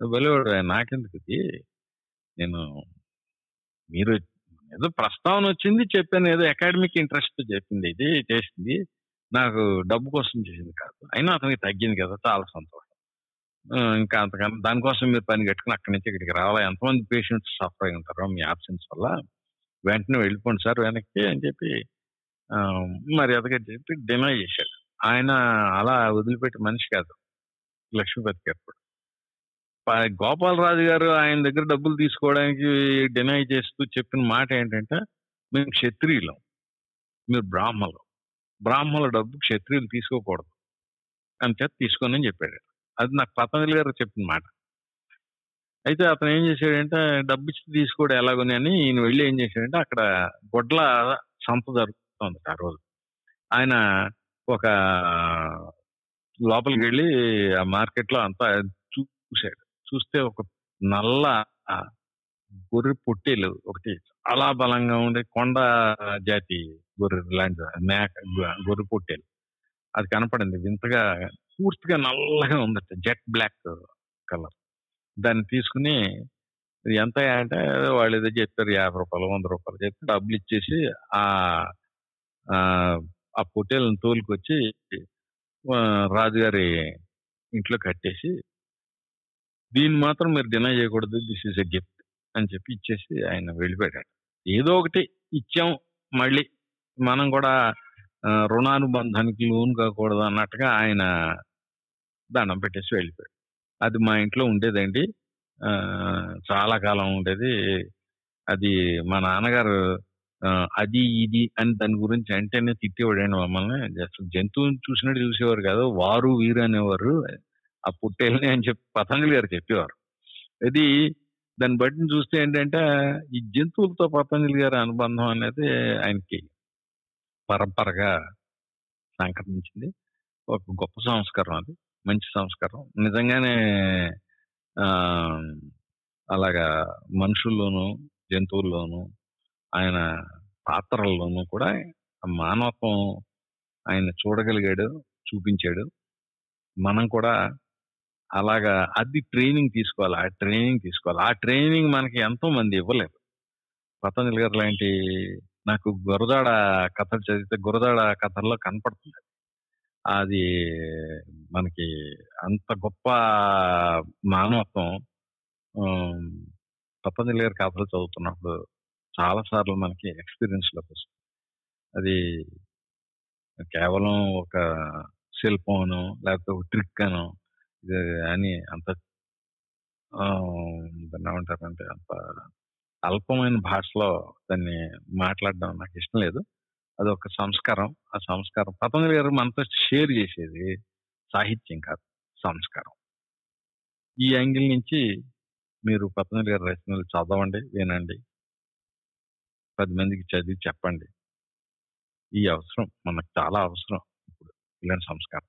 Speaker 2: వెళ్ళేవాడు నాకెందుకు ఇది? నేను మీరు ఏదో ప్రస్తావన వచ్చింది చెప్పాను ఏదో అకాడమిక్ ఇంట్రెస్ట్ చెప్పింది ఇది చేసింది నాకు డబ్బు కోసం చేసింది కాదు. అయినా అతనికి తగ్గింది కదా చాలా సంతోషం. ఇంకా అంతకన్నా దానికోసం మీరు పని కట్టుకుని అక్కడి నుంచి ఇక్కడికి రావాలా. ఎంతమంది పేషెంట్స్ సఫర్ అయి ఉంటారో మీ ఆబ్సెన్స్ వల్ల? వెంటనే వెళ్ళిపోండి సార్ వెనక్కి అని చెప్పి మర్యాదగా చెప్పి డినై చేశాడు. ఆయన అలా వదిలిపెట్టే మనిషి కాదు లక్ష్మీపతి గారు కూడా. గోపాలరాజు గారు ఆయన దగ్గర డబ్బులు తీసుకోవడానికి డినై చేస్తూ చెప్పిన మాట ఏంటంటే మేము క్షత్రియులం. మీరు బ్రాహ్మలు. బ్రాహ్మణుల డబ్బు క్షత్రియులు తీసుకోకూడదు. అని చెప్పి తీసుకోని అని చెప్పాడు. అది నాకు పతంజలి గారు చెప్పిన మాట. అయితే అతను ఏం చేశాడంటే డబ్బు ఇచ్చి తీసుకోవడం ఎలాగని అని ఈయన వెళ్ళి ఏం చేశాడంటే అక్కడ గొడ్ల సంత జరుగుతుంది ఆ రోజు. ఆయన ఒక లోపలికి వెళ్ళి ఆ మార్కెట్లో అంతా చూశాడు. చూస్తే ఒక నల్ల గొర్రె పొట్టేలు ఒకటి చాలా బలంగా ఉండే కొండ జాతి గొర్రె లాంటి మేక గొర్రె పొట్టేలు. అది కనపడింది. వింతగా పూర్తిగా నల్లగా ఉందట. Jet black colour. దాన్ని తీసుకుని ఎంత అంటే వాళ్ళు ఏదో చెప్పారు యాభై రూపాయలు వంద రూపాయలు చెప్పి డబ్బులు ఇచ్చేసి ఆ ఆ, పొట్టేలను తోలుకొచ్చి రాజుగారి ఇంట్లో కట్టేసి దీన్ని మాత్రం మీరు డినై చేయకూడదు దిస్ ఈస్ ఎ గిఫ్ట్ అని చెప్పి ఇచ్చేసి ఆయన వెళ్ళిపోయాడు ఏదో ఒకటి ఇచ్చాం మళ్ళీ. మనం కూడా రుణానుబంధానికి లోన్ కాకూడదు అన్నట్టుగా ఆయన దండం పెట్టేసి వెళ్ళిపోయాడు. అది మా ఇంట్లో ఉండేదండి. చాలా కాలం ఉండేది. అది మా నాన్నగారు అది ఇది అని దాని గురించి అంటేనే తిట్టేవాడండి మమ్మల్ని. అసలు జంతువుని చూసినట్టు చూసేవారు కాదు వారు వీరు అనేవారు. ఆ పుట్టేళ్ళని అని చెప్పి పతంజలి గారు చెప్పేవారు. ఇది దాన్ని బట్టి చూస్తే ఏంటంటే ఈ జంతువులతో పతంజలి గారి అనుబంధం అనేది ఆయనకి పరంపరగా సంక్రమించింది. ఒక గొప్ప సంస్కారం అది. మంచి సంస్కారం నిజంగానే అలాగా మనుషుల్లోనూ జంతువుల్లోనూ ఆయన పాత్రల్లోనూ కూడా మానవత్వం ఆయన చూడగలిగాడు చూపించాడు. మనం కూడా అలాగా అది ట్రైనింగ్ తీసుకోవాలి ఆ ట్రైనింగ్ తీసుకోవాలి. ఆ ట్రైనింగ్ మనకి ఎంతో మంది ఇవ్వలేదు. పతంజలి గారు లాంటి నాకు గురదాడ కథలు చదివితే గురదాడ కథల్లో కనపడుతుంది. అది మనకి అంత గొప్ప మానవత్వం తప్పని లేరు గారి కథలు చదువుతున్నప్పుడు చాలా సార్లు మనకి ఎక్స్పీరియన్స్లోకి వస్తుంది. అది కేవలం ఒక శిల్పం లేకపోతే ఒక ట్రిక్ అను ఇది అని అంత దాన్ని ఏమంటారంటే అంత అల్పమైన భాషలో దాన్ని మాట్లాడడం నాకు ఇష్టం లేదు. అది ఒక సంస్కారం. ఆ సంస్కారం పతంజలి గారు మనతో షేర్ చేసేది సాహిత్యం కాదు సంస్కారం. ఈ యాంగిల్ నుంచి మీరు పతంజలి గారి రచనలు చదవండి వినండి. పది మందికి చదివి చెప్పండి. ఈ అవసరం మనకు చాలా అవసరం. ఇప్పుడు ఇలాంటి సంస్కారం.